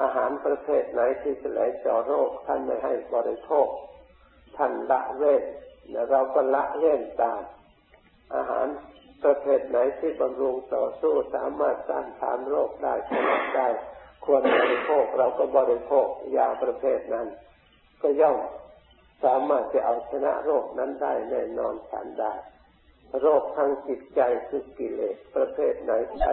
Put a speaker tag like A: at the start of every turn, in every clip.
A: อาหารประเภทไหนที่จะไหลเจาะโรคท่านไม่ให้บริโภค ท่านละเว้นและเราก็ละเว้นตาม อาหารประเภทไหนที่บำรุงต่อสู้สามารถต้านทานโรคได้ชนะได้ควรบริโภคเราก็บริโภคยาประเภทนั้น ก็ย่อมสามารถจะเอาชนะโรคนั้นได้แน่นอนฉันได้ โรคทางจิตใจคือกิเลสประเภทไหนใช้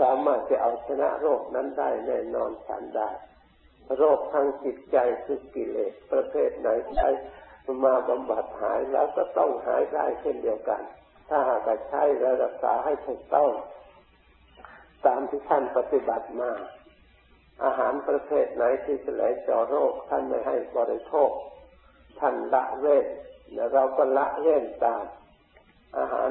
A: สามารถจะเอาชนะโรคนั้นได้แน่นอนฉันได้ โรคทางจิตใจคือกิเลสประเภทไหนใช้มาบำบัดหายแล้วก็ต้องหายได้เช่นเดียวกัน ถ้าหากใช้และรักษาให้ถูกต้อง ตามที่ท่านปฏิบัติมา อาหารประเภทไหนที่จะไหลเจาะโรคท่านไม่ให้บริโภค ท่านละเว้นและเราก็ละเว้นตาม อาหาร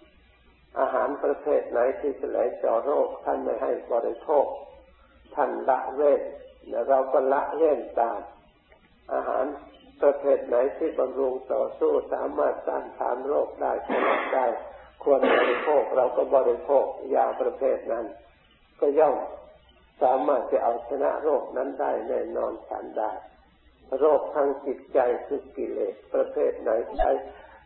A: อาหารประเภทไหนที่จะไหลเจาะโรคท่านไม่ให้บริโภค ท่านละเว้นเราก็ละเว้นตาม อาหารประเภทไหนที่บำรุงต่อสู้สามารถต้านทานโรคได้ชนะได้ควรบริโภคเราก็บริโภคยาประเภทนั้น ก็ย่อมสามารถจะเอาชนะโรคนั้นได้แน่นอนฉันได้ โรคทางจิตใจคือกิเลสประเภทไหนใช้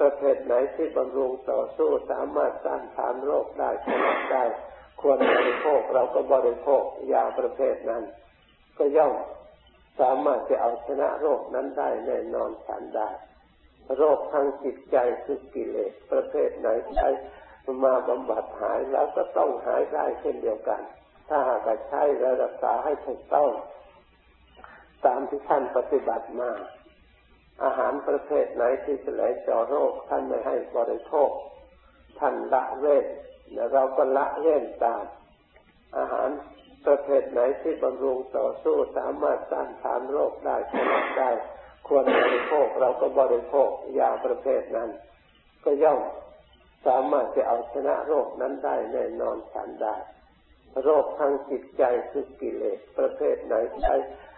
A: ประเภทไหนที่บำรุงต่อสู้สามารถต้านทานโรคได้ชนะได้ ควรบริโภคเราก็บริโภคยาประเภทนั้น ก็ย่อมสามารถจะเอาชนะโรคนั้นได้แน่นอนฉันได้ โรคทางจิตใจคือกิเลสประเภทไหนใช้มาบำบัดหายแล้วก็ต้องหายได้เช่นเดียวกัน ถ้าหากใช้และรักษาให้ถูกต้อง ตามที่ท่านปฏิบัติมา อาหารประเภทไหนที่จะไหลเจาะโรค ท่านไม่ให้บริโภค ท่านละเว้นและเราก็ละเว้นตาม อาหารประเภทไหนที่บำรุงต่อสู้สามารถต้านทานโรคได้ชนะได้ควรบริโภคเราก็บริโภคยาประเภทนั้น ก็ย่อมสามารถจะเอาชนะโรคนั้นได้แน่นอนฉันได้ โรคทางจิตใจคือกิเลสประเภทไหนใช้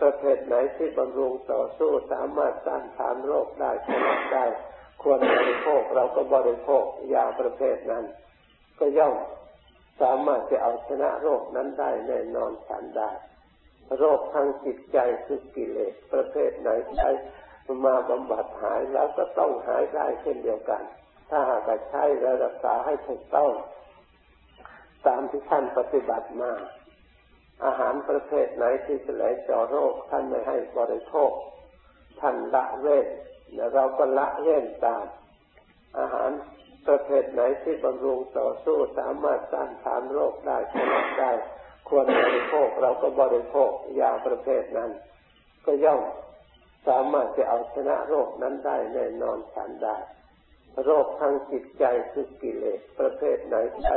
A: ประเภทไหนที่บำรุงต่อสู้สามารถต้านทานโรคได้ชนะได้ ควรบริโภคเราก็บริโภคยาประเภทนั้น ก็ย่อมสามารถจะเอาชนะโรคนั้นได้แน่นอนฉันได้ โรคทางจิตใจคือกิเลสประเภทไหนใช้มาบำบัดหายแล้วก็ต้องหายได้เช่นเดียวกัน ถ้าหากใช้และรักษาให้ถูกต้อง ตามที่ท่านปฏิบัติมา อาหารประเภทไหนที่จะไหลเจาะโรค ท่านไม่ให้บริโภค ท่านละเว้นและเราก็ละเว้นตาม อาหารประเภทไหนที่บำรุงต่อสู้สามารถต้านทานโรคได้ชนะได้ควรบริโภคเราก็บริโภคยาประเภทนั้น ก็ย่อมสามารถจะเอาชนะโรคนั้นได้แน่นอนฉันได้ โรคทางจิตใจคือกิเลสประเภทไหนใช้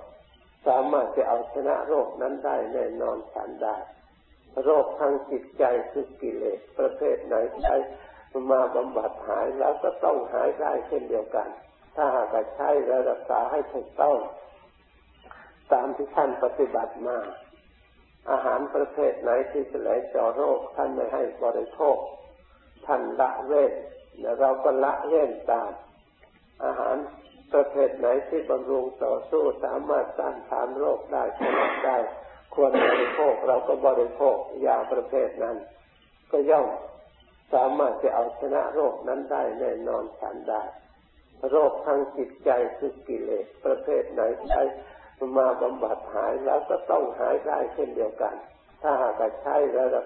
A: สามารถจะเอาชนะโรคนั้นได้แน่นอนฉันได้ โรคทางจิตใจคือกิเลสประเภทไหนใช้มาบำบัดหายแล้วก็ต้องหายได้เช่นเดียวกัน ถ้าหากใช้รักษาให้ถูกต้อง ตามที่ท่านปฏิบัติมา อาหารประเภทไหนที่จะไหลเจาะโรคท่านไม่ให้บริโภค ท่านละเว้นและเราก็ละเว้นตาม อาหาร ประเภทไหนที่บำรุงต่อสู้สามารถต้านทานโรคได้ชนะได้ควรบริโภคเราก็บริโภคยาประเภทนั้น ก็ย่อมสามารถจะเอาชนะโรคนั้นได้แน่นอนฉันได้ โรคทางจิตใจคือกิเลสประเภทไหนใช้มาบำบัดหายแล้วก็ต้องหายได้เช่นเดียวกัน ถ้าหากใช้และรัก